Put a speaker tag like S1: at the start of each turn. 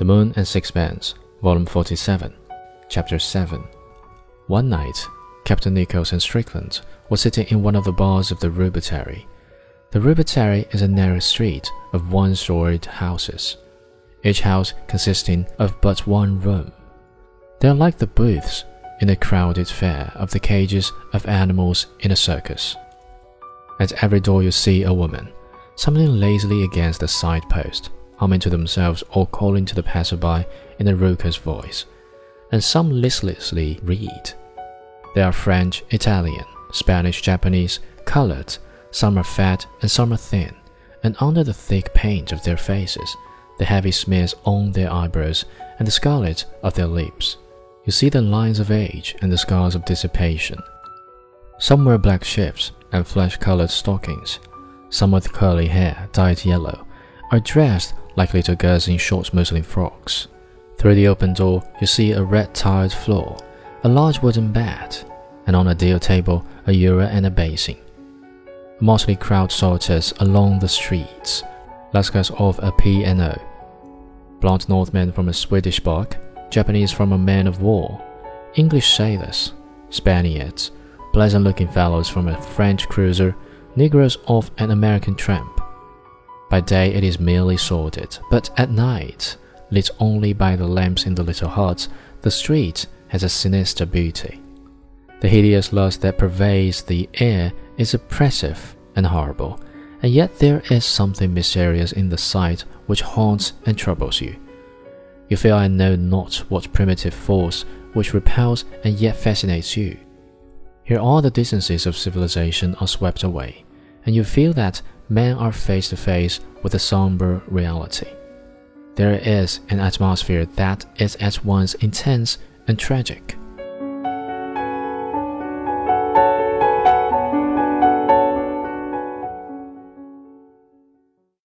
S1: The Moon and Sixpence, Volume 47, Chapter 7. One night, Captain Nichols and Strickland were sitting in one of the bars of the Rue Bouterie. The Rue Bouterie is a narrow street of one storied houses, each house consisting of but one room. They are like the booths in a crowded fair of the cages of animals in a circus. At every door you see a woman, summoning lazily against the side post humming to themselves or calling to the passerby in a raucous voice, and some listlessly read. They are French, Italian, Spanish, Japanese, colored, some are fat and some are thin, and under the thick paint of their faces, the heavy smears on their eyebrows, and the scarlet of their lips, you see the lines of age and the scars of dissipation. Some wear black shifts and flesh colored stockings, some with curly hair dyed yellow, are dressed like to girls in short muslin frocks. Through the open door, you see a red tiled floor, a large wooden bed, and on a deal table, a ewer and a basin. A motley crowd saunters along the streets, lascars of a P&O. Blond Northmen from a Swedish bark, Japanese from a man of war, English sailors, Spaniards, pleasant looking fellows from a French cruiser, Negroes of an American tramp. By day it is merely sordid, but at night, lit only by the lamps in the little huts, the street has a sinister beauty. The hideous lust that pervades the air is oppressive and horrible, and yet there is something mysterious in the sight which haunts and troubles you. You feel I know not what primitive force which repels and yet fascinates you. Here all the distances of civilization are swept away, and you feel that men are face to face with a somber reality. There is an atmosphere that is at once intense and tragic.